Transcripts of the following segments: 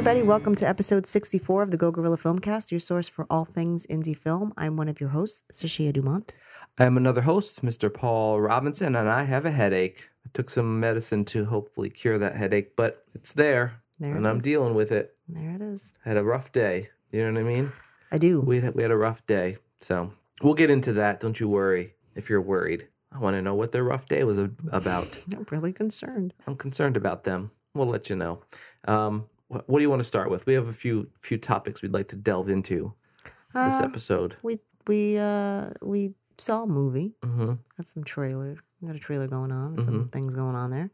everybody. Welcome to episode 64 of the Go Guerilla Filmcast, your source for all things indie film. I'm one of your hosts, Sashia Dumont. I am another host, Mr. Paul Robinson, and I have a headache. I took some medicine to hopefully cure that headache, but it's there, There and it I'm is. dealing with it. There it is. I had a rough day. You know what I mean? I do. We had, we had a rough day, so we'll get into that. Don't you worry if you're worried. I want to know what their rough day was about. I'm really concerned. I'm concerned about them. We'll let you know. Um, what, do you want to start with? We have a few few topics we'd like to delve into this Uh, episode. we we uh we saw a movie. hmm Got some trailer. Got a trailer going on. Some things going on there.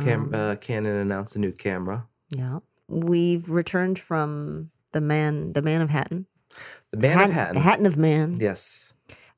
Cam- Um, uh, Canon announced a new camera. yeah. We've returned from the man, the man of Hatton. The Man of Hatton. The Hatton of Man. Yes,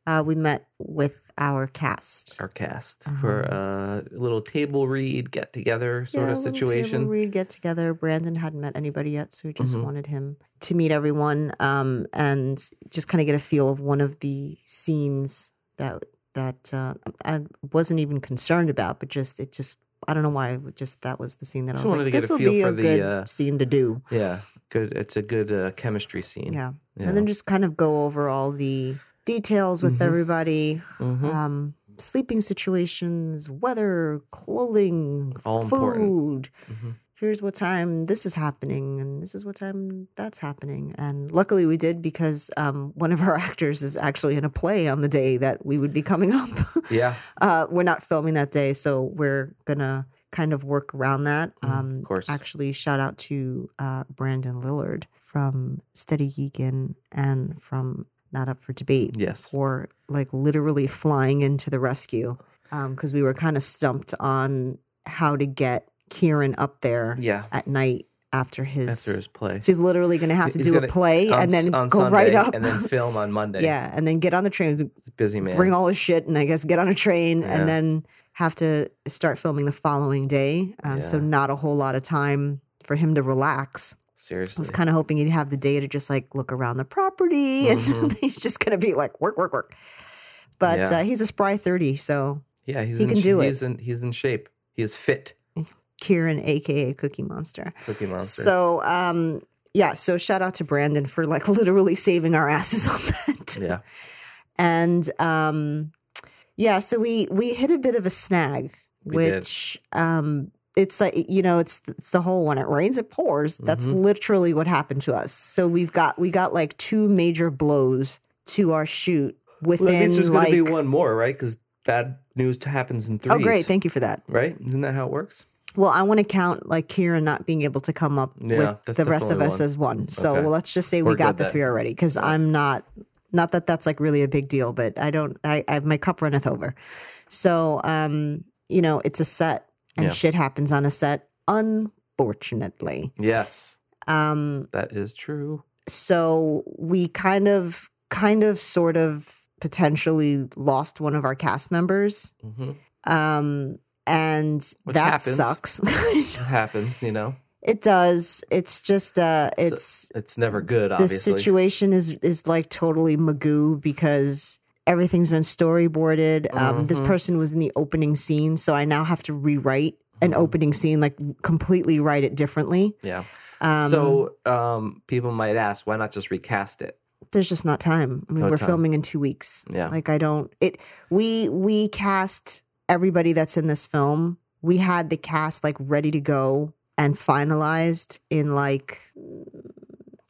Uh, we met with our cast. our cast for a little table read, get together sort Uh-huh. Yeah, of a situation. Table read, get together. Brandon hadn't met anybody yet, so we just Mhm. wanted him to meet everyone um, and just kind of get a feel of one of the scenes that that uh, I wasn't even concerned about, but just it just I don't know why. Just that was the scene that Just I was like, to get this a will be for a the, good uh, scene to do. Yeah, good. It's a good uh, chemistry scene. Yeah. Yeah. and then just kind of go over all the details with Mhm. everybody. Mhm. Um, sleeping situations, weather, clothing, All food. Mhm. Here's what time this is happening, and this is what time that's happening. And luckily, we did because um, one of our actors is actually in a play on the day that we would be coming up. Yeah, uh, we're not filming that day, so we're gonna kind of work around that. Um, of course. Actually, shout out to uh, Brandon Lillard from Steady Geekin and from Not Up for Debate yes. Or like literally flying into the rescue because we were kind of stumped on how to get Kieran up there Yeah, at night after his. after his play. so he's literally going to have to He's do a play on, and then go Sunday, right up. and then film on Monday. yeah, and then get on the train, busy man. bring all his shit, and I guess get on a train, Yeah. and then have to start filming the following day. Um, So not a whole lot of time for him to relax. I was kind of hoping he'd have the day to just like look around the property, and Mhm. he's just going to be like work, work, work. But Yeah. uh, he's a spry thirty, so yeah, he's he can do it. He's in. He's in shape. He is fit. Kieran, aka Cookie Monster. Cookie Monster. So, um, yeah. So shout out to Brandon for like literally saving our asses on that. yeah. And um, yeah, so we we hit a bit of a snag, We did. which um, it's like you know, it's it's the whole when it rains, it pours. That's Mhm. literally what happened to us. So we've got we got like two major blows to our shoot within Well, there's like. going to be one more, right? Because bad news happens in threes. oh, great! Thank you for that. right? Isn't that how it works? Well, I want to count like Kieran not being able to come up Yeah, with the rest of us one. as one. So Okay. let's just say We're we got the three already because I'm not. Not that that's like really a big deal, but I don't. I, I my cup runneth over. So, um, you know, it's a set, and Yeah. shit happens on a set. Unfortunately, Yes, um, that is true. so we kind of, kind of, sort of, potentially lost one of our cast members, hmm um, and Which that happens. sucks. Happens, you know. It does. It's just uh So- it's It's never good, the obviously. situation is is like totally magoo because everything's been storyboarded. Um this Mhm. person was in the opening scene, so I now have to rewrite an Mhm. opening scene, like completely write it differently. yeah. Um so um, people might ask, why not just recast it? there's just not time. I mean, No we're time. filming in two weeks. Yeah. Like I don't it we we cast everybody that's in this film. We had the cast like ready to go and finalized in like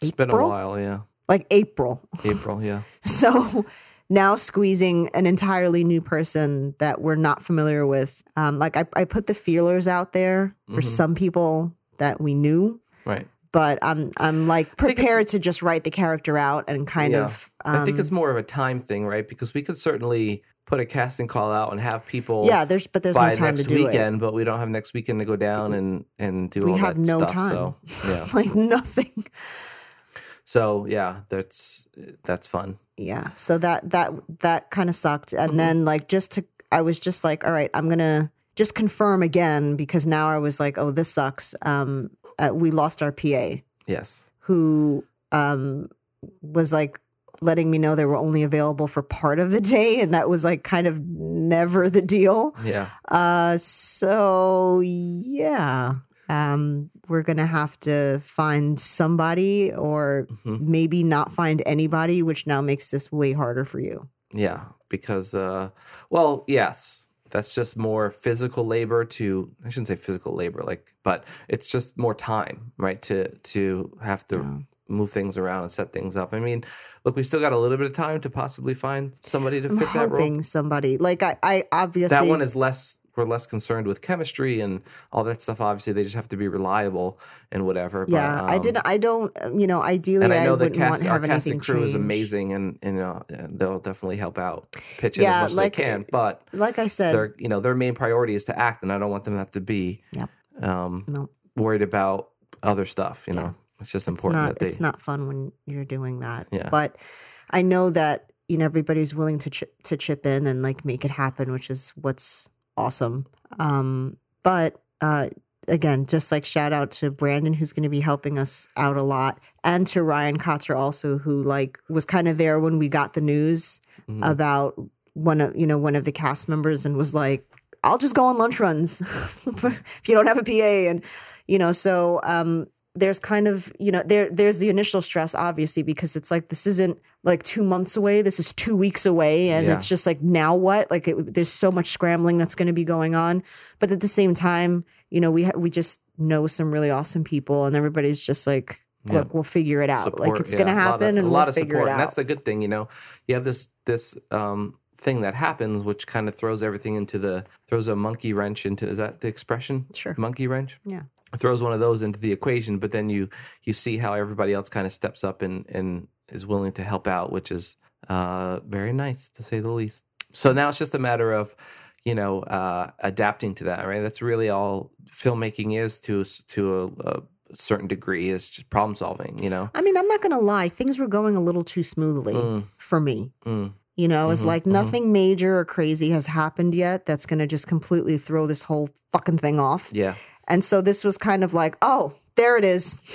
It's been a while, yeah. like April. April, yeah. So now squeezing an entirely new person that we're not familiar with. Um, like I, I put the feelers out there for Mhm. some people that we knew, Right. but I'm I'm like prepared to just write the character out and kind Yeah. of. Um, I think it's more of a time thing, right? Because we could certainly put a casting call out and have people yeah. There's but there's no time to do weekend, but we don't have next weekend to go down and and do We all have no stuff. time. So yeah. Like nothing. So yeah, that's that's fun. Yeah. So that that that kind of sucked. And Mhm. then like just to I was just like, all right, I'm gonna just confirm again because now I was like, oh, this sucks. Um, uh, we lost our PA Yes, who um was like letting me know they were only available for part of the day, and that was like kind of never the deal. yeah, Uh, so yeah. Um, we're gonna have to find somebody, or Mhm. maybe not find anybody, which now makes this way harder for you. Yeah, because uh well, yes. That's just more physical labor to I shouldn't say physical labor like but it's just more time, right? To to have to Yeah. move things around and set things up. I mean, look, we still got a little bit of time to possibly find somebody to I'm fit that role. somebody like I, I obviously That one is less we're less concerned with chemistry and all that stuff. Obviously, they just have to be reliable and whatever. But, yeah. I um, didn't. I don't. um, You know, ideally, And I know the wouldn't want cast, our have cast anything and crew is amazing, and and uh, they'll definitely help out, pitch in Yeah, as much like, as they can. But Like I said, their you know their main priority is to act, and I don't want them to have to be Yep. um, no, worried about other stuff. You Yeah. know, it's just it's important not. that they. It's not fun when you're doing that. Yeah. But I know that you know everybody's willing to chip to chip in and like make it happen, which is what's awesome. Um, but uh, again, just like shout out to Brandon, who's going to be helping us out a lot, and to Ryan Kotzer also, who like was kind of there when we got the news Mhm. about one of you know one of the cast members and was like i'll just go on lunch runs if you don't have a pa and you know so um there's kind of you know there there's the initial stress obviously because it's like this isn't like two months away this is two weeks away and Yeah. it's just like now what like it, there's so much scrambling that's going to be going on but at the same time you know we ha- we just know some really awesome people and everybody's just like Yeah. look we'll figure it out like it's yeah, going to a lot of- happen and a lot we'll of figure support. it out And that's the good thing, you know. You have this this um, thing that happens, which kind of throws everything into the throws a monkey wrench into. Is that the expression? Sure. Monkey wrench. Yeah. Throws one of those into the equation, but then you you see how everybody else kind of steps up and and is willing to help out, which is uh, very nice to say the least. So now it's just a matter of you know uh, adapting to that, right? That's really all filmmaking is to to a, a certain degree is just problem solving. You know. I mean, I'm not to lie. Things were going a little too smoothly Mm, for me. mm. You know, it's Mhm, like mhm. nothing major or crazy has happened yet that's going to just completely throw this whole fucking thing off. Yeah. And so this was kind of like, oh, there it is.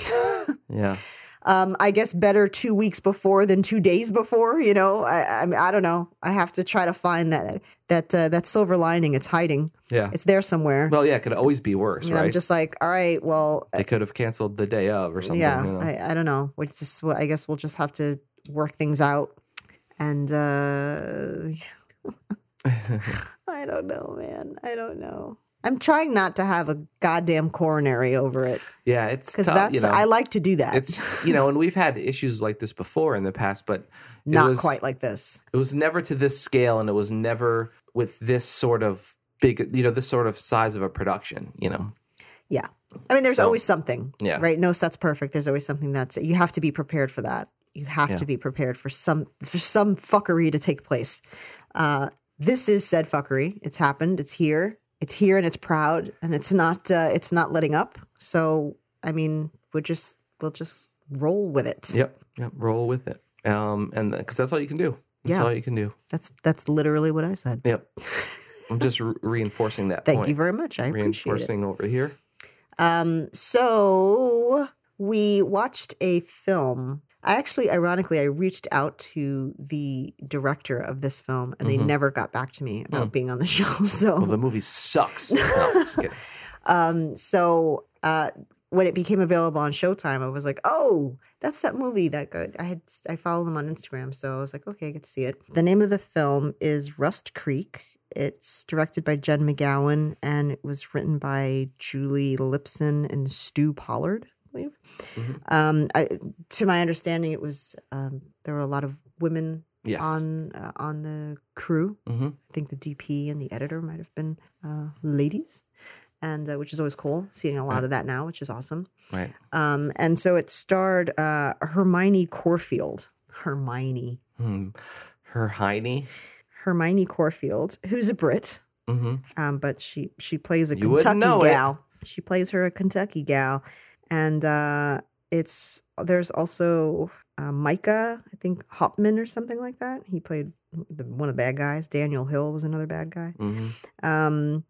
Yeah. um, I guess better two weeks before than two days before. You know, I, I, mean, I don't know. I have to try to find that that uh, that silver lining. It's hiding. Yeah. It's there somewhere. Well, yeah, it could always be worse, and right? I'm just like, all right, well, they could have canceled the day of or something. yeah, you know? I, I don't know. We just, well, I guess we'll just have to work things out. And uh I don't know, man. I don't know. I'm trying not to have a goddamn coronary over it yeah, it's because that's you know. I like to do that. it's you know, and we've had issues like this before in the past, but it not was, quite like this. It was never to this scale, and it was never with this sort of big, you know, this sort of size of a production. You know, Yeah. I mean, there's So, always something. yeah. Right. No set's perfect. There's always something that's you have to be prepared for that. You have Yeah. to be prepared for some for some fuckery to take place. Uh, this is said fuckery. It's happened. It's here. It's here and it's proud and it's not uh, it's not letting up. So I mean, we'll just we'll just roll with it. yep, yep, roll with it, um, and because that's all you can do. That's Yeah. all you can do. That's that's literally what I said. Yep. I'm just re- reinforcing that. Thank point. you very much. I appreciate. Reinforcing over here. Um, so we watched a film. I actually, ironically, I reached out to the director of this film, and they Mhm. never got back to me about Hmm. being on the show. So, Well, the movie sucks. No, um, so uh, when it became available on Showtime, I was like, "Oh, that's that movie that good." I had I follow them on Instagram, so I was like, "Okay, I get to see it." The name of the film is Rust Creek. It's directed by Jen McGowan, and it was written by Julie Lipson and Stu Pollard, believe. Mhm. Um, I, to my understanding, it was um, there were a lot of women Yes. on uh, on the crew. hmm I think the DP and the editor might have been uh, ladies, and uh, which is always cool. Seeing a lot Right. of that now, which is awesome. Right. Um, and so it starred uh, Hermione Corfield. Hermione. Hmm. Her Heine. Hermione Corfield, who's a Brit, hmm um, but she she plays a You Kentucky know it. gal. She plays her a Kentucky gal, and uh, it's there's also uh, Micah, I think Hopman or something like that. He played the, one of the bad guys. Daniel Hill was another bad guy. hmm Um,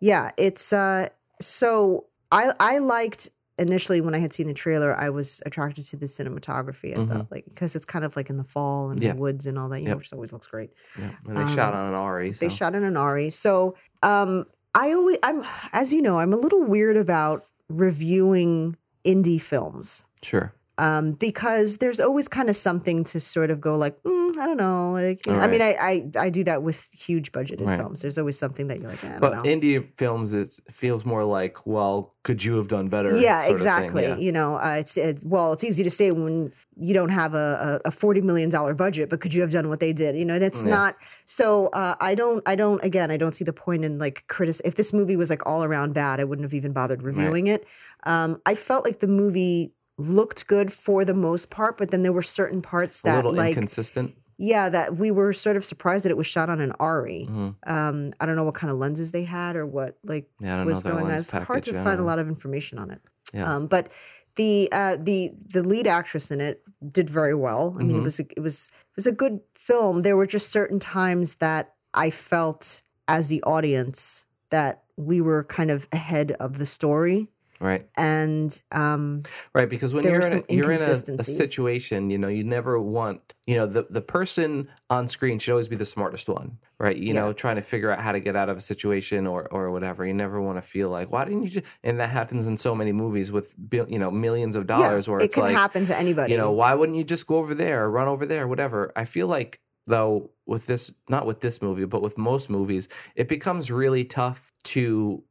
yeah, it's uh, so I I liked initially when I had seen the trailer, I was attracted to the cinematography. I thought like because it's kind of like in the fall and Mm-hmm. Yeah. the woods and all that, you know, Yep. which always looks great. Yeah. And they shot Um, on an ARRI. So. They shot in an ARRI. So um I always I'm as you know, I'm a little weird about reviewing indie films Sure. Um, because there's always kind of something to sort of go like, mm, I don't know. Like, you know, I mean, I, I I do that with huge budgeted Right. films. There's always something that you're like, I don't But know. indie films, it feels more like, well, could you have done better? yeah, sort of thing, exactly. yeah. You know, uh, it's it, well, it's easy to say when you don't have a, a, forty million dollar budget, but could you have done what they did? You know, that's Yeah. not. So uh, I don't, I don't. Again, I don't see the point in like critic. If this movie was like all around bad, I wouldn't have even bothered reviewing it. Um, I felt like the movie looked good for the most part, but then there were certain parts A that little like inconsistent. yeah that we were sort of surprised that it was shot on an ARRI Mhm. um i don't know what kind of lenses they had or what like Yeah, I don't was going on it's hard to find a lot of information on it Yeah. um but the uh the the lead actress in it did very well i mean Mhm. it was a, it was it was a good film there were just certain times that i felt as the audience that we were kind of ahead of the story Right. and um Right, because when you're in, a, you're in a, a situation, you know, you never want, you know, the, the person on screen should always be the smartest one, right? You Yeah. know, trying to figure out how to get out of a situation or or whatever. You never want to feel like, why didn't you? Just? And that happens in so many movies with, bil- you know, millions of dollars. yeah, where it it's can like, happen to anybody you know, why wouldn't you just go over there, or run over there, whatever? I feel like though with this, not with this movie, but with most movies, it becomes really tough to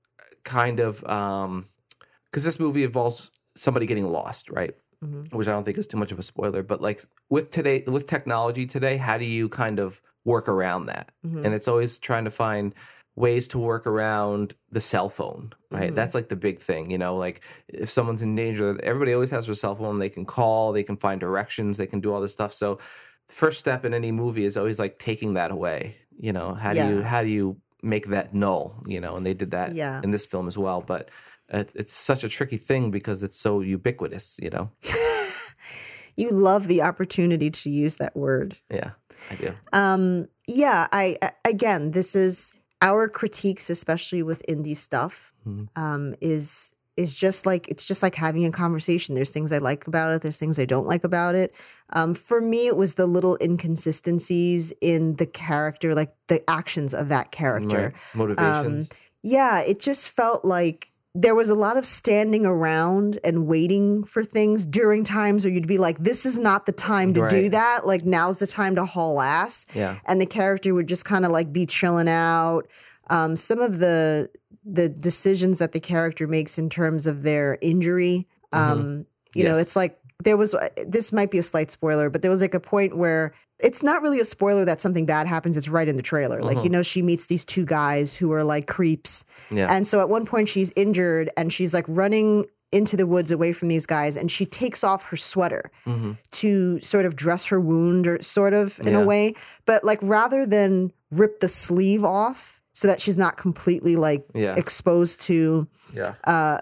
kind of um because this movie involves somebody getting lost, right? Mhm. Which I don't think is too much of a spoiler, but like with today, with technology today, how do you kind of work around that? Mhm. And it's always trying to find ways to work around the cell phone, right? Mhm. That's like the big thing, you know, like if someone's in danger, everybody always has their cell phone. They can call, they can find directions, they can do all this stuff. So the first step in any movie is always like taking that away. You know, how do you how do you make that null? You know, and they did that Yeah. in this film as well. But it, it's such a tricky thing because it's so ubiquitous. You know, you love the opportunity to use that word. yeah, I do. Um, yeah, I I- again, this is our critiques, especially with indie stuff, Mhm. um, is is just like it's just like having a conversation. There's things I like about it. There's things I don't like about it. Um, for me, it was the little inconsistencies in the character, like the actions of that character. Right. Motivations. Yeah, it just felt like there was a lot of standing around and waiting for things during times where you'd be like, this is not the time to do that. Like, now's the time to haul ass. yeah. And the character would just kind of like be chilling out. Um, some of the the decisions that the character makes in terms of their injury, um, you know, Mm-hmm. Yes. it's like there was this might be a slight spoiler, but there was like a point where it's not really a spoiler that something bad happens. It's right in the trailer. Like, you know, she meets these two guys who are like creeps. Mm-hmm. Yeah. And so at one point she's injured and she's like running into the woods away from these guys and she takes off her sweater hmm to sort of dress her wound or sort of in Yeah. a way. But like rather than rip the sleeve off so that she's not completely like Yeah. exposed to Yeah. uh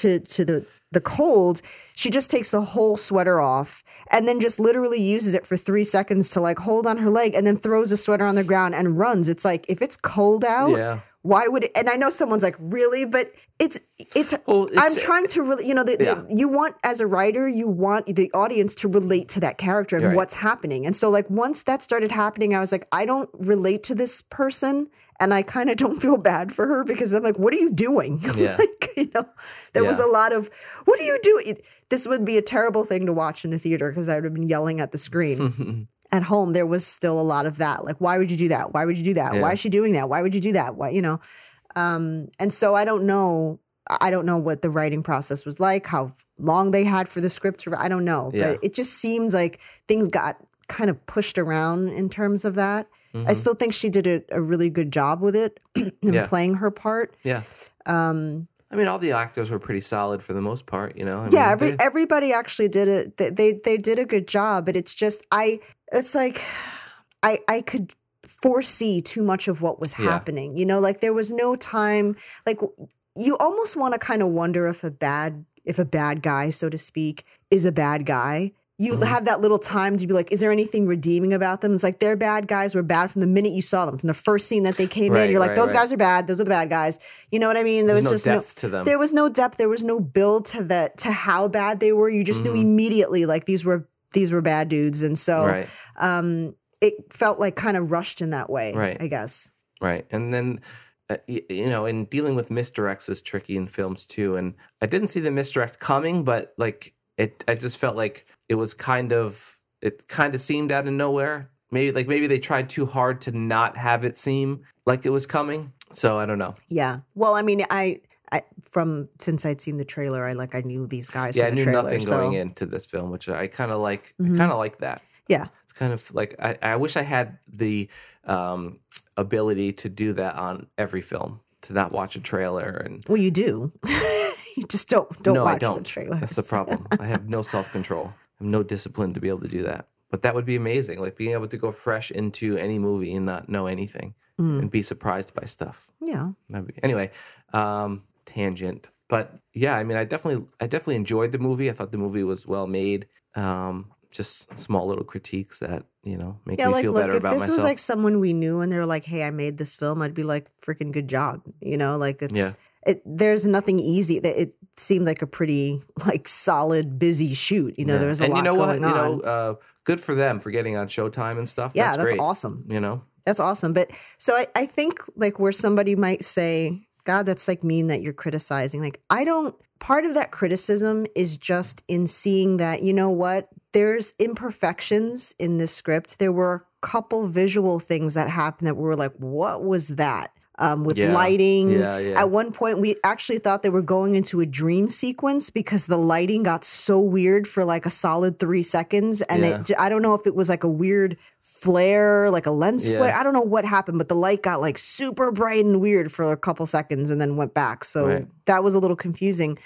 to to the the cold, she just takes the whole sweater off and then just literally uses it for three seconds to like hold on her leg and then throws the sweater on the ground and runs. It's like if it's cold out, Yeah. why would it, and I know someone's like, really? But it's it's Well, I'm trying to really, you know, the, the- you want as a writer, you want the audience to relate to that character and Right. what's happening. And so, like, once that started happening, I was like, I don't relate to this person, and I kind of don't feel bad for her because I'm like, what are you doing? Yeah. like, you know, there was a lot of, what are you doing? This would be a terrible thing to watch in the theater because I would have been yelling at the screen. At home, there was still a lot of that. Like, why would you do that? Why would you do that? Yeah. Why is she doing that? Why would you do that? Why, you know? Um, and so I don't know. I don't know what the writing process was like, how long they had for the script to. I don't know, Yeah. but it just seems like things got kind of pushed around in terms of that. I Mhm. still think she did a, a really good job with it in Yeah. playing her part. yeah. Um, I mean, all the actors were pretty solid for the most part. You know. I yeah, mean, every, they- everybody actually did it. They, they they did a good job, but it's just I. It's like I I could foresee too much of what was Yeah. happening. You know, like there was no time. Like you almost want to kind of wonder if a bad if a bad guy, so to speak, is a bad guy. You Mhm. have that little time to be like, is there anything redeeming about them? It's like they're bad guys were bad from the minute you saw them, from the first scene that they came in. You're like, right, those right. guys are bad. Those are the bad guys. You know what I mean? There There's was no just no depth to them. there was no depth there was no build to the to how bad they were you just knew Mhm. immediately like these were these were bad dudes and so right. um it felt like kind of rushed in that way Right. i guess Right. And then uh, y- you know, in dealing with misdirects is tricky in films too. And I didn't see the misdirect coming, but like it, I just felt like it was kind of, it kind of seemed out of nowhere. Maybe like maybe they tried too hard to not have it seem like it was coming. So I don't know. Yeah. Well, I mean, I, I from since I'd seen the trailer, I like I knew these guys. Yeah, I knew trailer, nothing so, going into this film, which I kind of like. Mhm. I kind of like that. Yeah. It's kind of like I, I wish I had the um, ability to do that on every film to not watch a trailer and Well, you do. you just don't don't no, watch I don't. the trailer. That's the problem. I have no self control. I have no discipline to be able to do that. But that would be amazing, like being able to go fresh into any movie and not know anything Mm. and be surprised by stuff. Yeah. That'd be, anyway, um, tangent. But yeah, I mean, I definitely, I definitely enjoyed the movie. I thought the movie was well made. Um, just small little critiques that you know make Yeah, me like feel look, better about myself. if this was like someone we knew and they were like, "Hey, I made this film," I'd be like, "Freaking good job!" You know, like it's Yeah. It. There's nothing easy. That it seemed like a pretty like solid, busy shoot. You know, Yeah. there was a and lot you know going what? on. You know, uh, good for them for getting on Showtime and stuff. yeah, that's, that's great. awesome. You know, That's awesome. But so I, I think like where somebody might say, God, that's like mean that you're criticizing. Like, I don't, part of that criticism is just in seeing that, you know what, there's imperfections in this script. There were a couple visual things that happened that we were like, what was that? Um, with Yeah. lighting. Yeah, yeah. At one point, we actually thought they were going into a dream sequence because the lighting got so weird for like a solid three seconds. And it, I don't know if it was like a weird flare, like a lens flare. I don't know what happened, but the light got like super bright and weird for a couple seconds and then went back. So Right. that was a little confusing.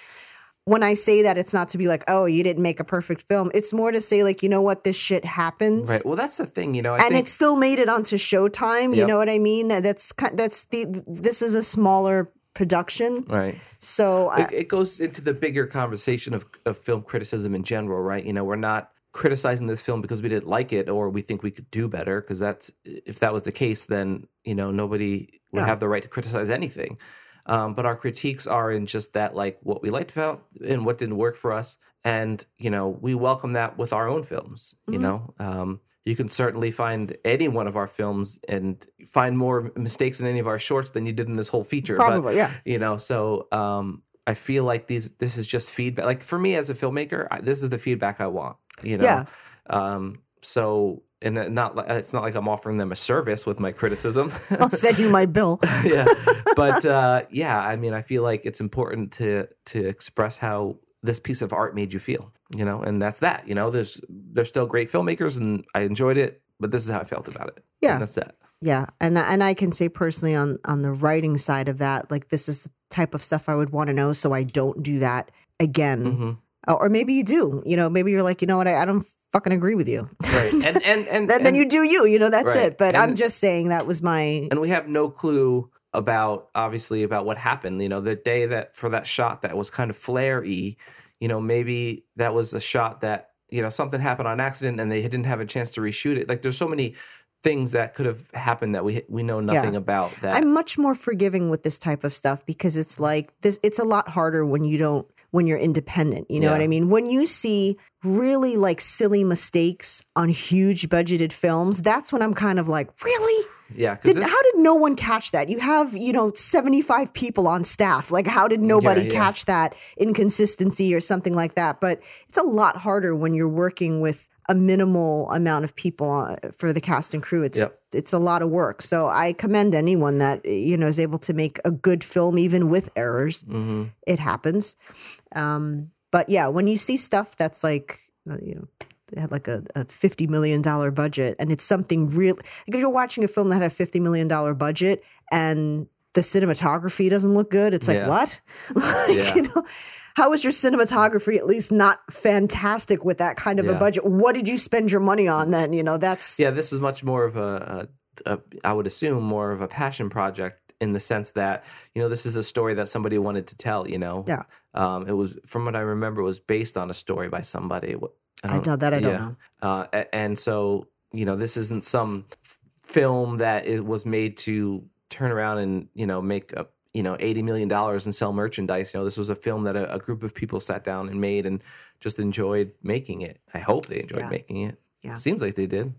When I say that, it's not to be like, oh, you didn't make a perfect film. It's more to say, like, you know what, this shit happens. right? Well, that's the thing. You know, I and think it still made it onto Showtime. You know what I mean? That's that's the this is a smaller production, right. so I, it, it goes into the bigger conversation of, of film criticism in general, right? You know, we're not criticizing this film because we didn't like it or we think we could do better. Because that's if that was the case, then you know nobody would Yeah. have the right to criticize anything. Um, but our critiques are in just that, like what we liked about and what didn't work for us, and you know we welcome that with our own films. You Mhm. know, um, you can certainly find any one of our films and find more mistakes in any of our shorts than you did in this whole feature. But probably yeah. you know so um i feel like these this is just feedback like for me as a filmmaker I, this is the feedback i want you know Yeah. um so and not it's not like i'm offering them a service with my criticism I'll send you my bill. yeah but uh yeah i mean i feel like it's important to to express how this piece of art made you feel you know and that's that you know there's there's still great filmmakers and i enjoyed it but this is how i felt about it Yeah. And that's that Yeah, and and I can say personally on on the writing side of that, like this is the type of stuff I would want to know, so I don't do that again. hmm Or, or maybe you do. You know, maybe you're like, you know what, I, I don't fucking agree with you. right and and and, then, then and- you do you. You know, that's Right. it. But I'm just saying that was my. and we have no clue about obviously about what happened you know the day that for that shot that was kind of flare-y you know maybe that was a shot that you know something happened on accident and they didn't have a chance to reshoot it like there's so many things that could have happened that we we know nothing about that I'm much more forgiving with this type of stuff because it's like this. It's a lot harder when you don't when you're independent. You know what I mean? When you see really like silly mistakes on huge budgeted films, that's when I'm kind of like, really. yeah Did, how did no one catch that? You have, you know, 75 people on staff. Like, how did nobody yeah. catch that inconsistency or something like that? But it's a lot harder when you're working with a minimal amount of people for the cast and crew. It's Yep. it's a lot of work. So I commend anyone that you know is able to make a good film even with errors. hmm It happens. Um, but yeah, when you see stuff that's like, uh, you know, they had like a, a $50 million budget and it's something real. Like if you're watching a film that had a $50 million budget and the cinematography doesn't look good, it's like, Yeah. what? like, Yeah. you know, how is your cinematography at least not fantastic with that kind of a budget? What did you spend your money on then? You know, that's, yeah this is much more of a, a, a i would assume more of a passion project in the sense that you know this is a story that somebody wanted to tell you know Yeah. um it was from what i remember it was based on a story by somebody I know that I don't yeah. know. uh, and so you know this isn't some film that it was made to turn around and you know make a you know 80 million dollars and sell merchandise you know this was a film that a, a group of people sat down and made and just enjoyed making it i hope they enjoyed Yeah. making it Yeah. seems like they did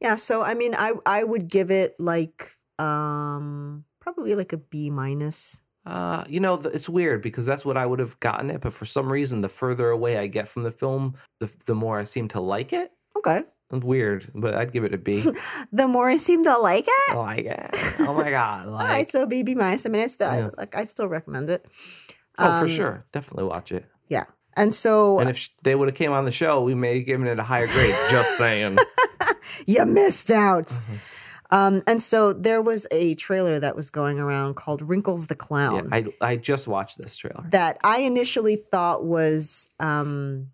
Yeah, so I mean, I I would give it like um probably like a B minus. Uh, you know, it's weird because that's what I would have gotten it, but for some reason, the further away I get from the film, the the more I seem to like it. Okay. Weird, but I'd give it a B. The more I seem to like it. I like it. Oh my god! Like, All right, so B B minus. I mean, I still Yeah. like I still recommend it. oh, for um, sure, definitely watch it. Yeah, and so And if sh- they would have came on the show, we may have given it a higher grade. just saying. you missed out. Mm-hmm. Um, and so there was a trailer that was going around called Wrinkles the Yeah, Clown I I just watched this trailer. that I initially thought was um,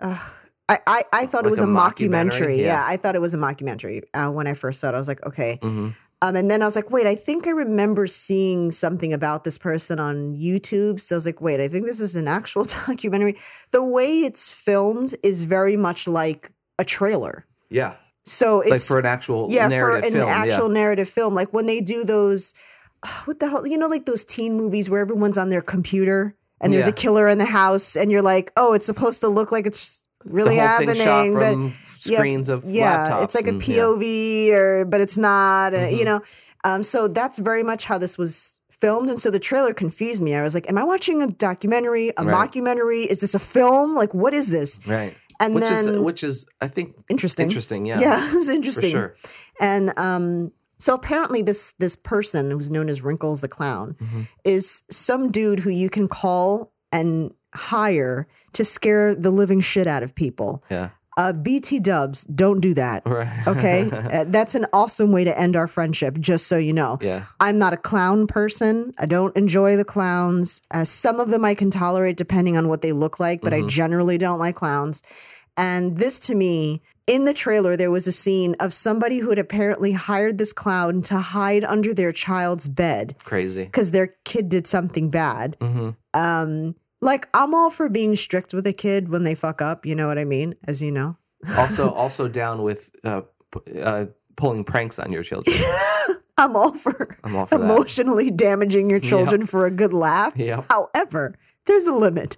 ugh, I, I I thought Like it was a mockumentary. Yeah. Yeah. I thought it was a mockumentary uh, when I first saw it. I was like, okay. hmm Um, and then I was like, wait, I think I remember seeing something about this person on YouTube. So I was like, wait, I think this is an actual documentary. The way it's filmed is very much like a trailer. Yeah, So it's like for an actual yeah, for narrative an film. actual narrative film. Like when they do those, what the hell, you know, like those teen movies where everyone's on their computer and there's Yeah. a killer in the house, and you're like, oh, it's supposed to look like it's yeah. Really happening, but from yeah, of yeah, laptops. it's like a and- yeah. POV or but it's not, uh, you Mhm. know. Um, so that's very much how this was filmed, and so the trailer confused me. I was like, am I watching a documentary, a Right. mockumentary? Is this a film? Like, what is this? Right. And which then is which is I think interesting, interesting. Yeah. yeah, it was For interesting. sure. And um, so apparently, this this person who's known as Wrinkles the Clown Mhm. is some dude who you can call and hire to scare the living shit out of people. Yeah. Uh, BT Dubs, don't do that. Right. Okay, uh, that's an awesome way to end our friendship. Just so you know, yeah. I'm not a clown person. I don't enjoy the clowns. Uh, some of them I can tolerate depending on what they look like, but I Mhm. generally don't like clowns. And this to me, in the trailer, there was a scene of somebody who had apparently hired this clown to hide under their child's bed Crazy. because their kid did something bad. hmm Um, like I'm all for being strict with a kid when they fuck up. You know what I mean? As you know. Also, also down with uh, p- uh, pulling pranks on your children. I'm all for I'm all for that. emotionally damaging your children for a good laugh. Yeah. However, there's a limit.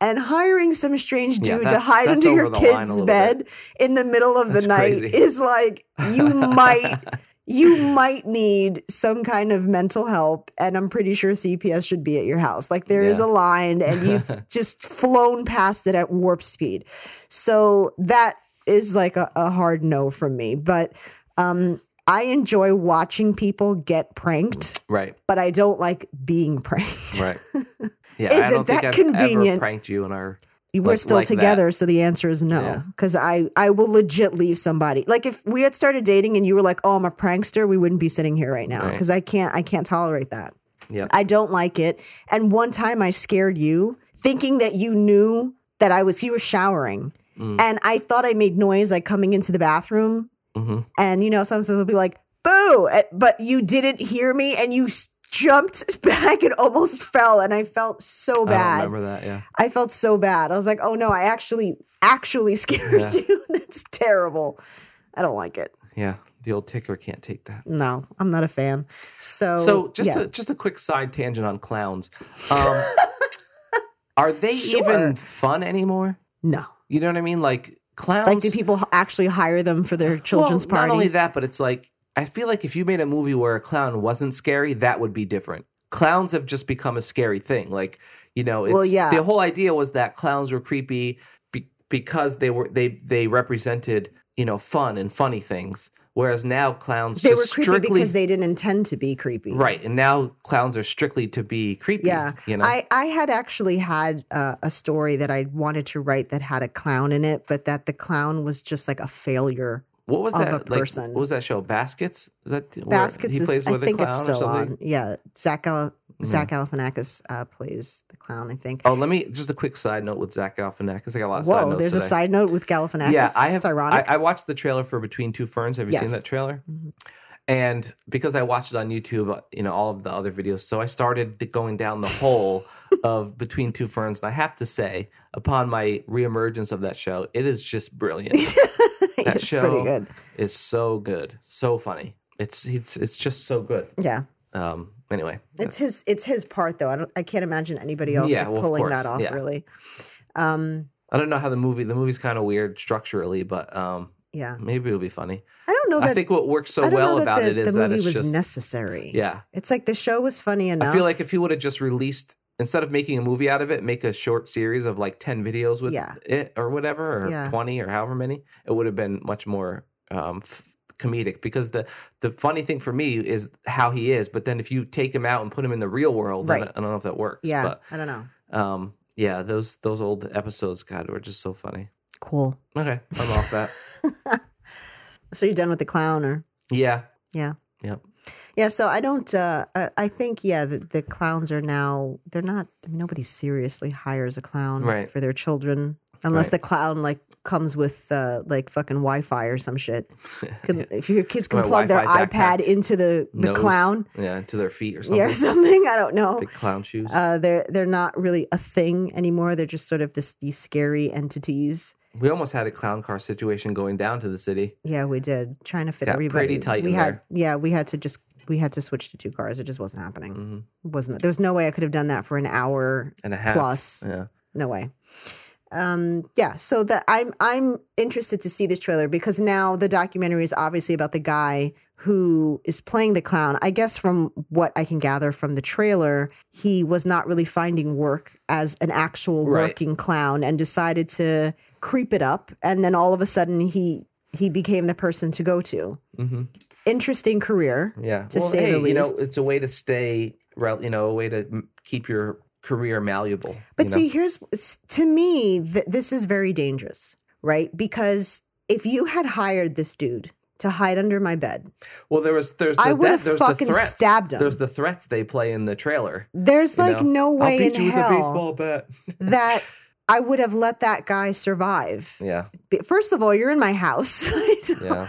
And hiring some strange Yeah, dude to hide under your over the line a kid's bed in the middle of the night crazy. is like you might you might need some kind of mental help and I'm pretty sure CPS should be at your house. Like there is Yeah. a line and you've just flown past it at warp speed. So that is like a, a hard no from me. But um I enjoy watching people get pranked, right. but I don't like being pranked. Right. Yeah. Is I it don't think that I've convenient? pranked you in our. We're like- still like that. together, so the answer is no. Yeah. Because I, I will legit leave somebody. Like if we had started dating and you were like, "Oh, I'm a prankster," we wouldn't be sitting here right now. Right. Because I can't, I can't tolerate that. Yep. I don't like it. And one time I scared you, thinking that you knew that I was. You were showering, Mm. and I thought I made noise like coming into the bathroom. hmm And you know, sometimes will be like, "Boo!" eh, But you didn't hear me, and you jumped back and almost fell, and I felt so bad. I remember that. Yeah. I felt so bad. I was like, oh no, I actually actually scared Yeah. you. That's terrible. I don't like it. Yeah. The old ticker can't take that. No, I'm not a fan. So So just yeah. a just a quick side tangent on clowns. Um, are they Sure. even fun anymore? no. You know what I mean? Like clowns. Like, do people actually hire them for their children's well, Not only that, but it's like I feel like if you made a movie where a clown wasn't scary, that would be different. Clowns have just become a scary thing. Like you know, it's, Well, yeah. The whole idea was that clowns were creepy be, because they were they they represented you know fun and funny things, whereas now clowns they just were creepy strictly because they didn't intend to be creepy. right, and now clowns are strictly to be creepy. Yeah. you know. I, I had actually had uh, a story that I wanted to write that had a clown in it, but that the clown was just like a failure. What was that like? person. What was that show? Baskets? Is that Baskets he is, plays I with a think clown it's still on. Yeah. Zach, Gal- Zach Galifianakis uh, plays the clown, I think. Oh, let me just a quick side note with Zach Galifianakis. I got a lot of side Whoa, notes there's a side note with Galifianakis. Yeah, I have. It's ironic. I, I watched the trailer for Between Two Ferns. Have you seen that trailer? Mhm. And because I watched it on YouTube, uh, you know all of the other videos, so I started going down the hole of Between Two Ferns. And I have to say, upon my reemergence of that show, it is just brilliant. That it's show pretty good. it's so good, so funny. It's it's it's just so good. Yeah, Um. Anyway, it's his. It's his part though. I don't. I can't imagine anybody else Yeah, well, pulling course, that off. yeah. Really. Um. I don't know how the movie the movie's kind of weird structurally, but um, Yeah. Maybe it'll be funny. I don't know that. I think what works so well about the, it is the that movie it's was just necessary. yeah. It's like the show was funny enough. I feel like if he would have just released instead of making a movie out of it, make a short series of like ten videos with Yeah. it or whatever, or Yeah. twenty or however many, it would have been much more um, f- comedic. Because the the funny thing for me is how he is, but then if you take him out and put him in the real world, Right. I don't know if that works. yeah, but I don't know. um, yeah, those those old episodes, God, were just so funny. Cool. Okay, I'm off that. So you're done with the clown, or Yeah, yeah, yep. Yeah. So I don't. Uh, I, think yeah, the, the clowns are now. They're not. I mean, nobody seriously hires a clown Right. for their children unless Right. the clown like comes with uh, like fucking Wi-Fi or some shit. Can- If your kids can plug their iPad into the the Nose, clown, yeah, to their feet or something. yeah, or something. I don't know. Big clown shoes. Uh, they're they're not really a thing anymore. They're just sort of this these scary entities. we almost had a clown car situation going down to the city. Yeah, we did trying to fit Got everybody. pretty tight We in had there. yeah, we had to just we had to switch to two cars. It just wasn't happening. hmm It wasn't there's no way I could have done that for an hour And a half. plus. Yeah. No way. Um, yeah, so that I'm I'm interested to see this trailer because now the documentary is obviously about the guy who is playing the clown. I guess from what I can gather from the trailer, he was not really finding work as an actual Right. working clown and decided to creep it up and then all of a sudden he he became the person to go to. hmm Interesting career. Yeah. To well, say hey, the you know, it's a way to stay, you know, a way to keep your career malleable. But you know? see, here's to me, th- this is very dangerous, right? Because if you had hired this dude to hide under my bed, well, there was there's the, I would've that- fucking the threats. stabbed him. There's the threats they play in the trailer. there's like know? no way in hell a baseball bat. that I would have let that guy survive. yeah. First of all, you're in my house. Yeah.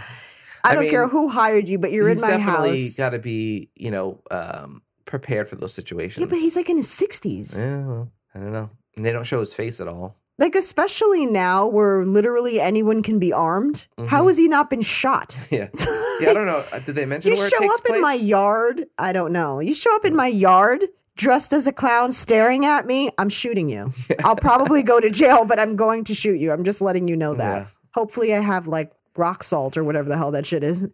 I I don't care who hired you, but you're in my definitely house. got to be, you know, um, prepared for those situations. Yeah, but he's like in his 60s. Yeah, well, I don't know. And they don't show his face at all. Like, especially now where literally anyone can be armed. How Mhm. has he not been shot? Yeah. Yeah, I don't know. Uh, Did they mention You where it show up place? in my yard. I don't know. You show up in my yard dressed as a clown staring at me. I'm shooting you. I'll probably go to jail, but I'm going to shoot you. I'm just letting you know that. Yeah. Hopefully, I have like rock salt or whatever the hell that shit is.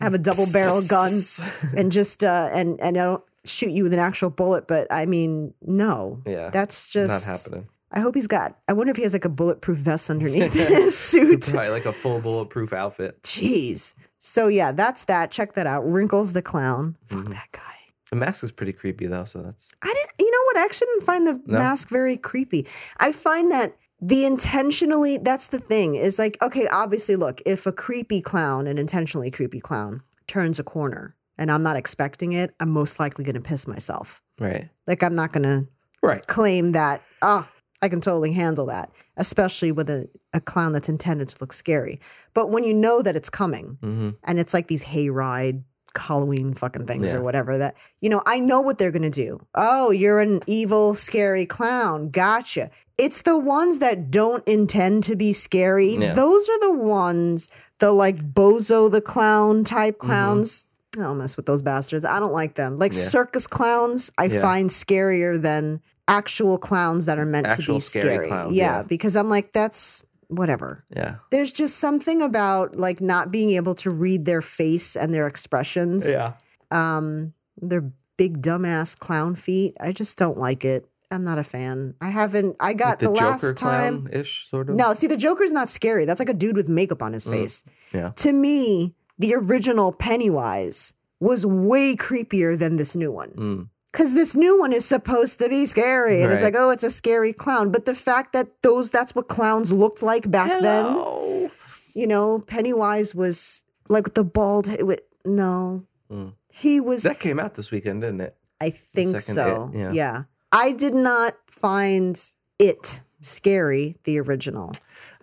Have a double barrel gun and just, uh, and, and I don't shoot you with an actual bullet, but I mean, no. Yeah. That's just not happening. I hope he's got, I wonder if he has like a bulletproof vest underneath his suit. Probably like a full bulletproof outfit. Jeez. So yeah, that's that. Check that out. Wrinkles the clown. Fuck Mhm. that guy. The mask is pretty creepy though, so that's I didn't. You know what? I actually didn't find the No? mask very creepy. I find that the intentionally. That's the thing. Is like okay. Obviously, look. If a creepy clown, an intentionally creepy clown, turns a corner, and I'm not expecting it, I'm most likely going to piss myself. right. Like I'm not going to Right. claim that. Ah, I can totally handle that. Especially with a, a clown that's intended to look scary. But when you know that it's coming, hmm and it's like these hayride Halloween fucking things Yeah. or whatever that you know I know what they're gonna do. Oh, you're an evil, scary clown. Gotcha. It's the ones that don't intend to be scary. Yeah. Those are the ones, the like Bozo the clown type Mm-hmm. clowns. I don't mess with those bastards. I don't like them. Like Yeah. circus clowns, I find scarier than actual clowns that are meant to be scary scary. clowns, yeah. because I'm like, that's whatever Yeah. there's just something about like not being able to read their face and their expressions. Yeah. Um, their big dumbass clown feet. I just don't like it. I'm not a fan. I haven't. I got Like the, the, last time. ish sort of. No, see, the Joker's not scary. That's like a dude with makeup on his Mm, face. yeah. To me, the original Pennywise was way creepier than this new one. Mm. Cause this new one is supposed to be scary, and it's like, oh, it's a scary clown. But the fact that those—that's what clowns looked like back then Hello. you know, Pennywise was like with the bald. It no, Mm. he was. That came out this weekend, didn't it? I think so. It, yeah. yeah, I did not find it scary. The original.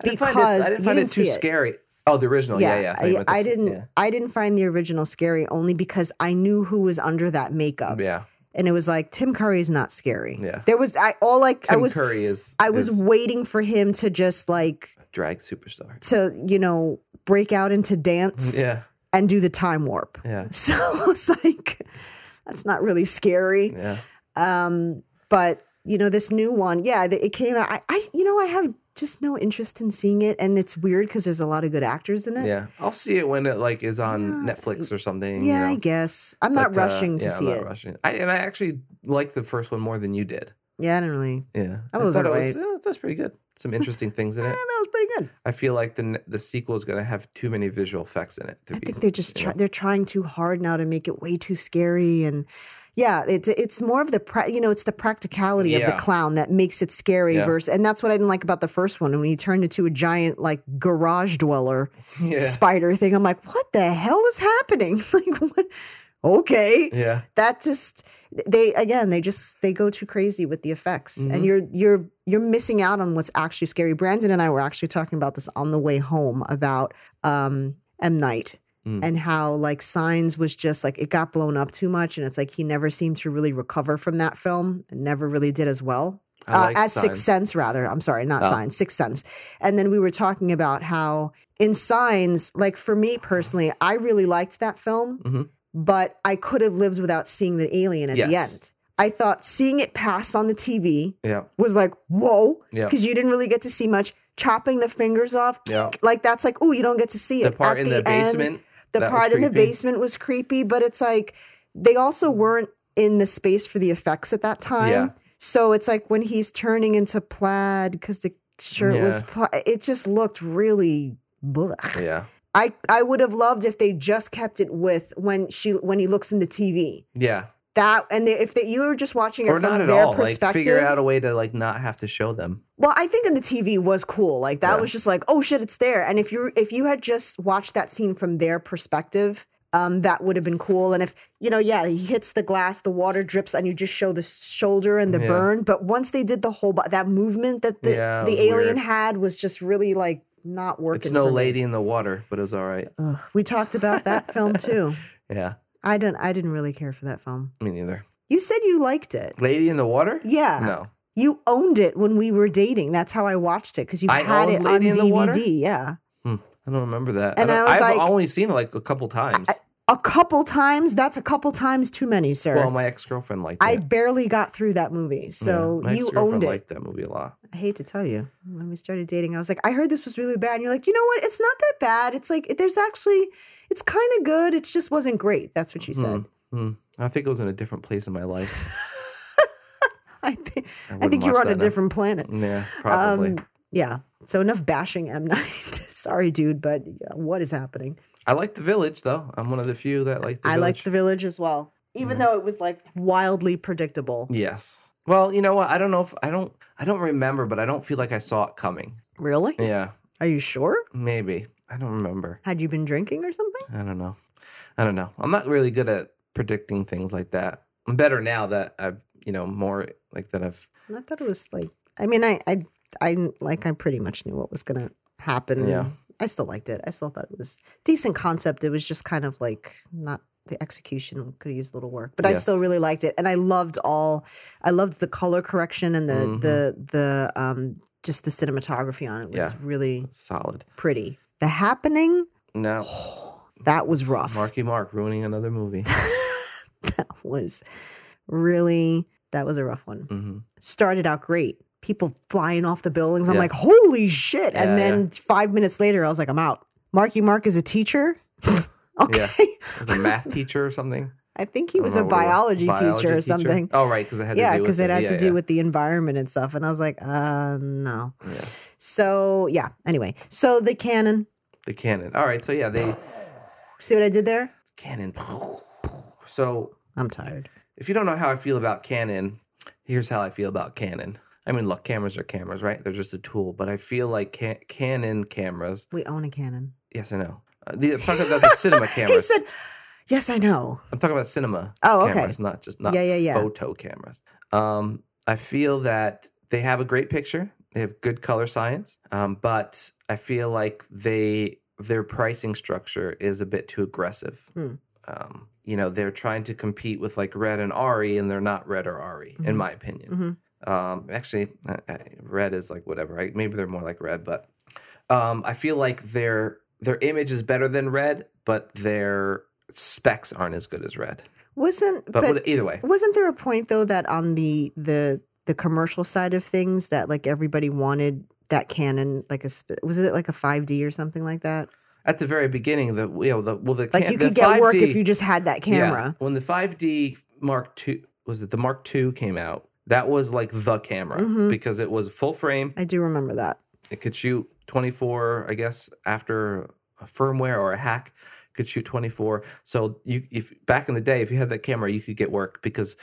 I didn't find it, Because I didn't find didn't it too see it. scary. Oh, the original. Yeah, yeah. you I, I didn't. Yeah. I didn't find the original scary only because I knew who was under that makeup, yeah. And it was like Tim Curry is not scary. Yeah. There was I all like Tim I was Curry is. I was is waiting for him to just like drag superstar. to you know break out into dance Yeah. and do the time warp. Yeah. So I was like, that's not really scary. Yeah. Um, but you know, this new one, yeah, it came out. I, I, you know, I have just no interest in seeing it, and it's weird because there's a lot of good actors in it. Yeah, I'll see it when it like is on Yeah. Netflix or something. Yeah, you I guess I'm not But, uh, rushing to yeah, see I'm not it. Rushing. I, and I actually liked the first one more than you did. Yeah, I didn't really. Yeah, That was thought alright. was, uh, that was pretty good. Some interesting things in it yeah, that was pretty good. I feel like the the sequel is going to have too many visual effects in it. To I be, think they just try, they're trying too hard now to make it way too scary and yeah, it's it's more of the pra- you know it's the practicality of the clown that makes it scary Yeah. versus and that's what I didn't like about the first one when he turned into a giant like garage dweller yeah, spider thing. I'm like, what the hell is happening? like what? Okay, yeah, that just they again they just they go too crazy with the effects Mhm. and you're you're you're missing out on what's actually scary brandon and i were actually talking about this on the way home about um m night Mm. and how like signs was just like it got blown up too much and it's like he never seemed to really recover from that film and never really did as well uh, like as Signs. Sixth Sense, rather. I'm sorry, not Oh. Signs, Sixth Sense. And then we were talking about how in Signs, like for me personally, I really liked that film, Mhm. but I could have lived without seeing the alien at the end. I thought seeing it pass on the TV Yeah, was like, whoa, Yeah. because you didn't really get to see much. Chopping the fingers off, Yeah. like that's like, oh, you don't get to see it. the part At in the, end, basement. The that part in the basement was creepy, but it's like they also weren't in the space for the effects at that time. Yeah. So it's like when he's turning into plaid because the shirt was, Yeah. pla- it just looked really. Blech. Yeah, I I would have loved if they just kept it with when she when he looks in the TV. yeah, That and they, if they, you were just watching it or from not at their all. Like perspective, figure out a way to like not have to show them. well, I think in the TV was cool. Like that Yeah. was just like, oh shit, it's there. And if you if you had just watched that scene from their perspective, um, that would have been cool. And if you know, yeah, he hits the glass, the water drips, and you just show the shoulder and the Yeah. burn. But once they did the whole bo- that movement that the Yeah, the alien weird. had was just really like not working. It's no for me. lady in the water, but it was all right. Ugh, we talked about that film too. Yeah, I don't. I didn't really care for that film. me neither. You said you liked it. Lady in the water? Yeah. No. You owned it when we were dating. That's how I watched it because you I had it on Lady in the DVD. Yeah. Hmm, I don't remember that. And I I was I've like- only seen it like a couple times. A couple times. That's a couple times too many, sir. well, my ex girlfriend liked I it. barely got through that movie. So Yeah, you owned it. liked that movie a lot. I hate to tell you. When we started dating, I was like, I heard this was really bad. And you're like, you know what? It's not that bad. It's like, there's actually, it's kind of good. It just wasn't great. That's what you said. Hmm. I think it was in a different place in my life. I, think I wouldn't think you were on a now. different planet. Yeah, probably. Um, yeah. So enough bashing M Night. Sorry, dude, but yeah, what is happening? I like the village though. I'm one of the few that like the I village. liked the village as well, even though it was like wildly predictable. Yes. Well, you know what? I don't know if I don't I don't remember, but I don't feel like I saw it coming. Really? Yeah, Are you sure? maybe. I don't remember. Had you been drinking or something? I don't know. I don't know. I'm not really good at predicting things like that. I'm better now that I've, you know, more like that I've I thought it was like. I mean, I, I, I like. I pretty much knew what was gonna happen. Yeah. I still liked it. I still thought it was decent concept. It was just kind of like not the execution could have used a little work, but I still really liked it, and I loved all. I loved the color correction and the Mhm. the the um just the cinematography on it was Yeah. really solid. pretty. The happening No. that was rough. Marky Mark ruining another movie. that was really that was a rough one. hmm Started out great. People flying off the buildings. I'm Yeah. like, holy shit. Yeah, and then five minutes later, I was like, I'm out. Marky Mark is a teacher. okay. A math teacher or something. I think he was a know biology, teacher or something. Oh, right, because it had Yeah, to do with because it had yeah, to do yeah. with the environment and stuff. And I was like, uh, no. Yeah. So, yeah. Anyway, so the cannon. the cannon. All right, so yeah, they See what I did there? cannon. So I'm tired. if you don't know how I feel about Canon, here's how I feel about Canon. I mean, look, cameras are cameras, right? They're just a tool. But I feel like ca- Canon cameras. We own a Canon. Yes, I know. Uh, the, I'm talking about the cinema He cameras. said, yes, I know. I'm talking about cinema Oh, okay. cameras, not just not Yeah, yeah, yeah. photo cameras. Um, I feel that they have a great picture. They have good color science, um, but I feel like they their pricing structure is a bit too aggressive. Hmm. Um, you know, they're trying to compete with like Red and ARRI, and they're not Red or ARRI, in Mhm. my opinion. Mhm. Um, actually, Red is like whatever. Right? Maybe they're more like Red, but um, I feel like their their image is better than Red, but their specs aren't as good as Red. Wasn't, But, but, what- either way, wasn't there a point though that on the the the commercial side of things that like everybody wanted that Canon like a sp- was it like a 5D or something like that? At the very beginning, the you know the well the Like you could get work 5D if you just had that camera. Yeah, when the 5D Mark II was it the Mark II came out, that was like the camera Mhm. because it was full frame. I do remember that. It could shoot 24, I guess, after a firmware or a hack could shoot 24. So you if back in the day, if you had that camera, you could get work because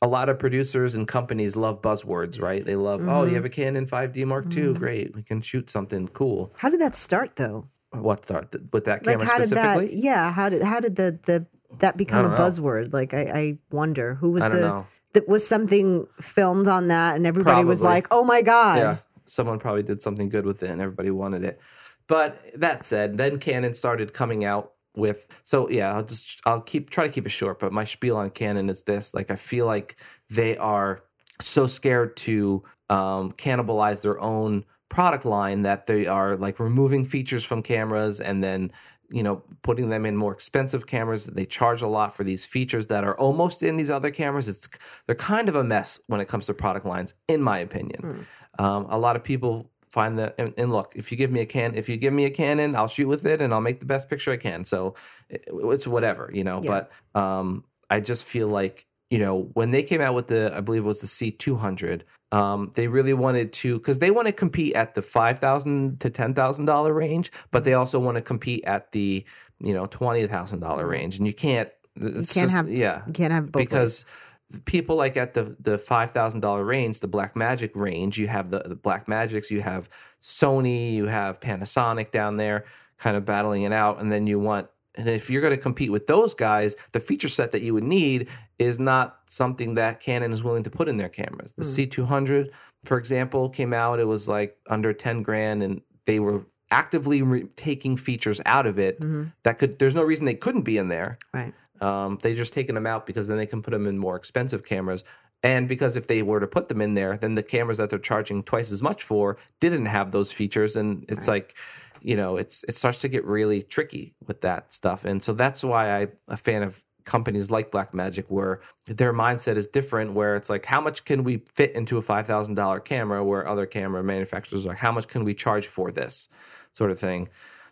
a lot of producers and companies love buzzwords, right? They love, oh, Mhm. you have a Canon 5D Mark II, Mhm. great, we can shoot something cool. How did that start though? What start with that Like camera how did specifically? that yeah, how did how did the the that become a know. buzzword? Like I, I wonder who was I don't the know. That was something filmed on that and everybody was like, "Oh my god." Yeah, someone probably did something good with it, and everybody wanted it. But that said, then Canon started coming out with. So yeah, I'll just I'll keep try to keep it short. But my spiel on Canon is this: like I feel like they are so scared to um, cannibalize their own product line that they are like removing features from cameras and then you know putting them in more expensive cameras. They charge a lot for these features that are almost in these other cameras. It's they're kind of a mess when it comes to product lines in my opinion. Um, a lot of people find that and, and look if you give me a can if you give me a canon i'll shoot with it and i'll make the best picture i can. So it, it's whatever you know Yeah. but um, i just feel like you know when they came out with the i believe it was the c200 um, they really wanted to because they want to compete at the 5,000 to ten thousand dollar range, but they also want to compete at the you know twenty thousand dollar range, and you can't. It's can't just- have- yeah You can't have both ways. because people like at the the five thousand dollar range, the Blackmagic range, you have the, the Blackmagics, you have Sony, you have Panasonic down there, kind of battling it out, and then you want. And if you're going to compete with those guys, the feature set that you would need is not something that Canon is willing to put in their cameras. The C200, for example, came out. It was like under 10 grand, and they were actively re- taking features out of it Mhm. that could. There's no reason they couldn't be in there. Right. Um, they just taken them out because then they can put them in more expensive cameras. And because if they were to put them in there, then the cameras that they're charging twice as much for didn't have those features, and it's like, you know, it's it starts to get really tricky with that stuff. And so that's why I'm a fan of companies like Blackmagic, where their mindset is different. Where it's like, how much can we fit into a five thousand dollar camera? Where other camera manufacturers are, how much can we charge for this sort of thing?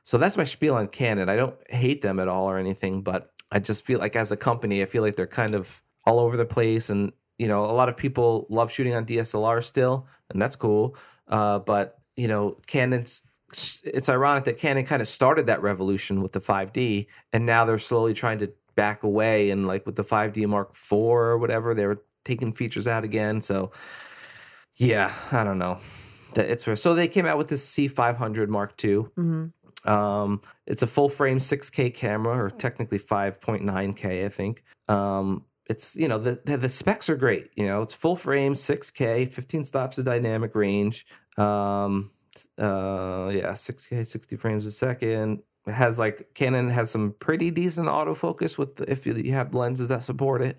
So that's my spiel on Canon. I don't hate them at all or anything, but I just feel like as a company, I feel like they're kind of all over the place. And, you know, a lot of people love shooting on DSLR still, and that's cool. Uh, but, you know, Canon's, it's ironic that Canon kind of started that revolution with the 5D, and now they're slowly trying to back away. And like with the 5D Mark IV or whatever, they were taking features out again. So, yeah, I don't know. That it's so they came out with this C500 Mark II. hmm Um, it's a full frame 6K camera, or technically 5.9K, I think. Um, it's you know the, the the specs are great. You know, it's full frame 6K, 15 stops of dynamic range. Um, uh, yeah, 6K, 60 frames a second. It has like Canon has some pretty decent autofocus with the, if you have lenses that support it.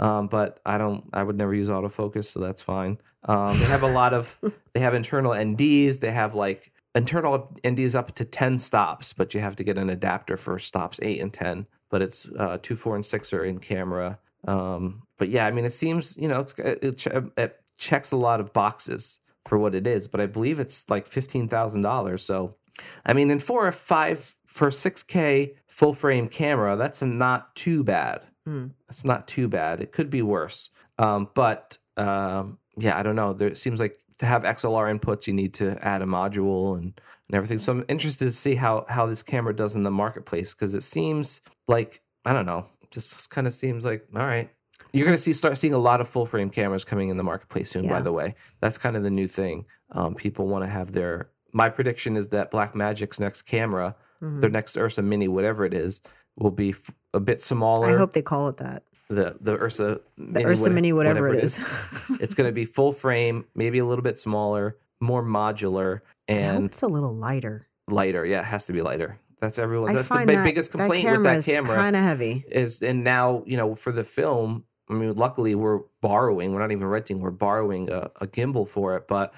Um, but I don't. I would never use autofocus, so that's fine. Um, they have a lot of. They have internal NDs. They have like internal NDs up to ten stops, but you have to get an adapter for stops eight and ten. But it's uh, two, four, and six are in camera. Um, but yeah, I mean, it seems you know it's it, ch- it checks a lot of boxes for what it is. But I believe it's like fifteen thousand dollars. So, I mean, and for a five for a six K full frame camera, that's not too bad. Mm. It's not too bad. It could be worse. Um, but um, yeah, I don't know. There it seems like to have XLR inputs, you need to add a module and, and everything. So I'm interested to see how how this camera does in the marketplace because it seems like I don't know. Just kind of seems like all right. You're going to see start seeing a lot of full frame cameras coming in the marketplace soon. By the way, that's kind of the new thing. Um, people want to have their. My prediction is that Blackmagic's next camera, Mhm. their next Ursa Mini, whatever it is, will be f- a bit smaller I hope they call it that. the the Ursa The Ursa Mini, whatever, it is. it's going to be full frame, maybe a little bit smaller, more modular, and it's a little lighter. lighter. Yeah, it has to be lighter. That's everyone. I That's the that, biggest complaint that with that is camera kind of heavy. is, and now you know for the film. I mean, luckily we're borrowing. We're not even renting. We're borrowing a, a gimbal for it, but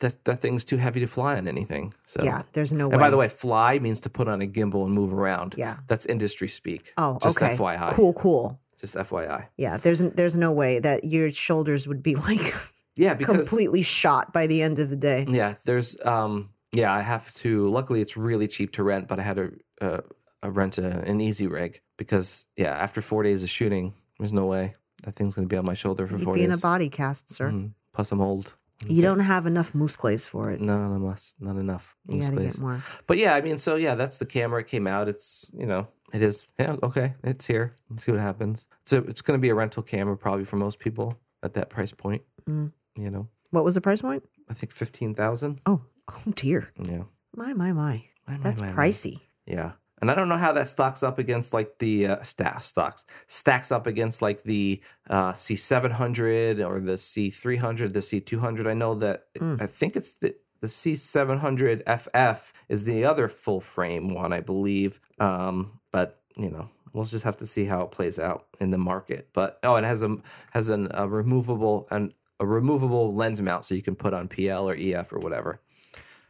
that that thing's too heavy to fly on anything. So Yeah, there's no way. And by the way, fly means to put on a gimbal and move around. Yeah. That's industry speak. oh, just okay. FYI. Cool, cool. Just FYI. Yeah, there's there's no way that your shoulders would be like yeah, because completely shot by the end of the day. yeah, there's um yeah, I have to. Luckily, it's really cheap to rent, but I had to uh, uh, rent a, an Easyrig because yeah, after four days of shooting, there's no way that thing's gonna be on my shoulder for You'd four be in a body cast, sir. Mhm. Plus, I'm old. You don't have enough moose glaze for it. No, no, must not enough. You Moose got to glaze. get more. But yeah, I mean, so yeah, that's the camera. It came out. It's you know, it is. Yeah, okay, it's here. Let's see what happens. So it's going to be a rental camera probably for most people at that price point. Mm. You know, What was the price point? I think fifteen thousand. Oh, oh dear. Yeah, My, my, my. My, my, That's my, my. pricey. Yeah, and I don't know how that stocks up against like the uh, sta- stocks stacks up against like the uh, C seven hundred or the C three hundred, the C two hundred. I know that Mm. I think it's the the C seven hundred FF is the other full frame one, I believe. Um, but you know, we'll just have to see how it plays out in the market. But oh, it has a has an, a removable and a removable lens mount, so you can put on PL or EF or whatever.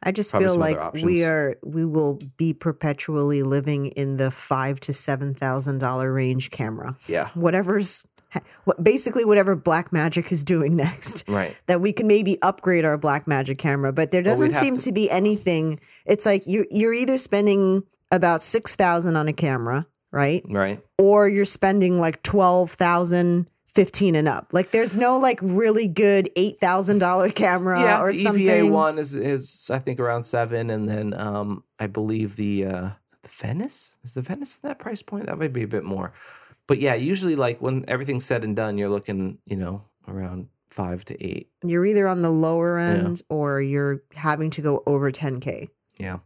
I just Probably feel like we are we will be perpetually living in the five to seven thousand dollar range camera. Yeah, Whatever's what basically whatever Blackmagic is doing next. right. That we can maybe upgrade our Blackmagic camera, but there doesn't have seem to- to be anything. It's like you you're either spending about six thousand on a camera, right? Right. or you're spending like 12,000 15 and up. Like there's no like really good $8,000 camera yeah, or the something. EVA one is is I think around seven, and then um I believe the uh the Venice is the Venice in that price point. That might be a bit more, but yeah, usually like when everything's said and done, you're looking you know around five to eight. You're either on the lower end or you're having to go over 10k. Yeah,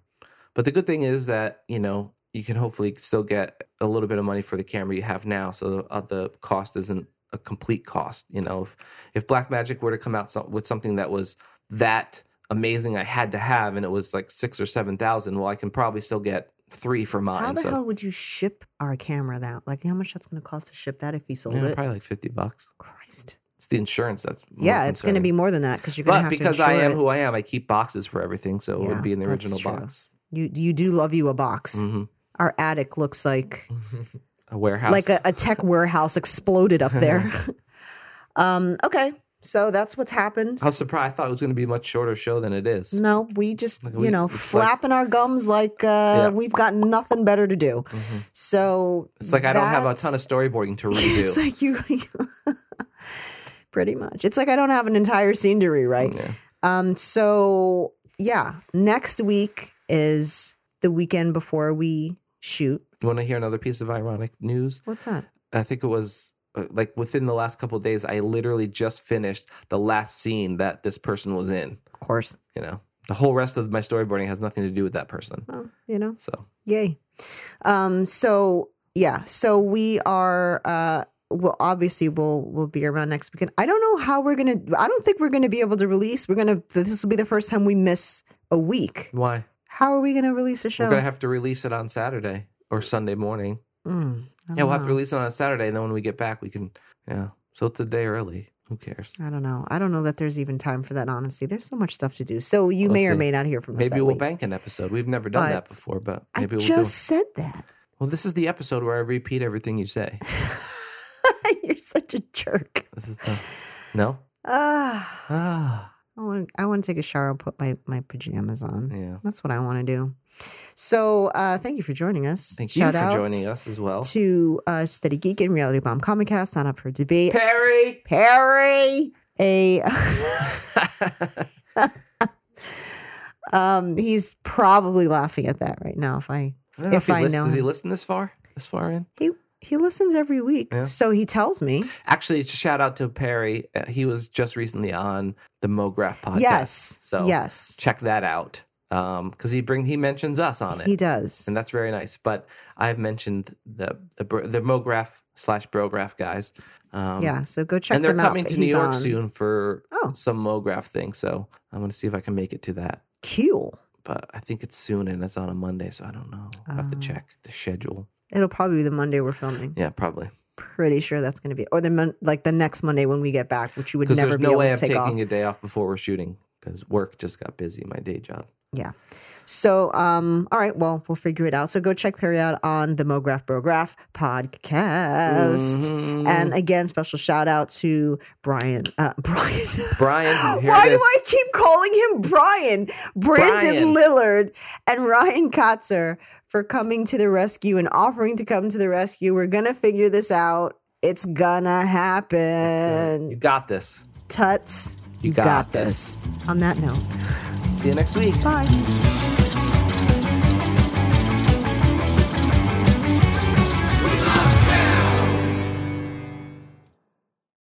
but the good thing is that you know you can hopefully still get a little bit of money for the camera you have now, so the, uh, the cost isn't a complete cost. You know, if if Blackmagic were to come out so, with something that was that amazing, I had to have, and it was like six or seven thousand, well, I can probably still get three for mine. How the so hell would you ship our camera that? Like how much that's going to cost to ship that if you sold yeah, it? probably like fifty bucks. Christ. It's the insurance that's Yeah, it's going to be more than that because you're going to have to. But because I am it. who I am, I keep boxes for everything, so it would be in the original true. box. you you do love you a box. hmm Our attic looks like A warehouse, like a, a tech warehouse exploded up there. um, okay, so that's what's happened. I was surprised. I thought it was going to be a much shorter show than it is. No, we just Like, you we- know it's like- flapping our gums like uh, Yeah. we've got nothing better to do. Mhm. So It's like I don't have a ton of storyboarding to redo. It's like you, pretty much. It's like I don't have an entire scene to rewrite. Yeah. Um. So yeah, next week is the weekend before we shoot. You want to hear another piece of ironic news? What's that? I think it was uh, like within the last couple of days. I literally just finished the last scene that this person was in. Of course. You know, the whole rest of my storyboarding has nothing to do with that person. Well, you know. So Yay. Um, so yeah, so we are uh well obviously we'll we'll be around next weekend. I don't know how we're gonna I don't think we're gonna be able to release. We're gonna this will be the first time we miss a week. why? How are we gonna release a show? We're gonna have to release it on Saturday or Sunday morning. Mm, Yeah, we'll have to release it on a Saturday, and then when we get back, we can. Yeah, so it's a day early. Who cares? I don't know. I don't know that there's even time for that. Honestly, there's so much stuff to do. So you We'll may or may not hear from us. Maybe we'll week. bank an episode. We've never done But that before, but I maybe we'll just do. said that. Well, this is the episode where I repeat everything you say. You're such a jerk. This is the no. Ah, Ah, I want. I want to take a shower and put my my pajamas on. yeah. That's what I want to do. So uh, thank you for joining us. Thank you for joining us as well, To uh, Steady Geek and Reality Bomb Comic Cast, Sign Up for Debate. Perry. Perry, a um, he's probably laughing at that right now. If I I If I listens- know Does he listen this far? This far in? he he listens every week, Yeah. so he tells me. Actually, shout out to Perry. Uh, he was just recently on the MoGraph podcast. yes, So yes, check that out. Um, because he bring he mentions us on it. he does. and that's very nice. But I've mentioned the the, the MoGraph slash Brograph guys. Um, yeah, so go check and they're them out. coming to New York on. soon for Oh. some MoGraph thing. So I'm going to see if I can make it to that. Cool. But I think it's soon, and it's on a Monday, so I don't know. I have to Oh. check the schedule. It'll probably be the Monday we're filming. Yeah, probably Pretty sure that's going to be, or the mon- like the next Monday when we get back, which you would because never there's be no able way to I'm take taking off. a day off before we're shooting because work just got busy. My day job. Yeah. So, um, all right, well, we'll figure it out. So go check Perry out on the MoGraph Brograph podcast. Mhm. And again, special shout out to Brian. Uh, Brian. Brian, Why do. I keep calling him Brian? Brandon Brian. Lillard and Ryan Kotzer for coming to the rescue and offering to come to the rescue. We're going to figure this out. It's gonna happen. You got this. Tuts, You got this. On that note, See you next week. bye.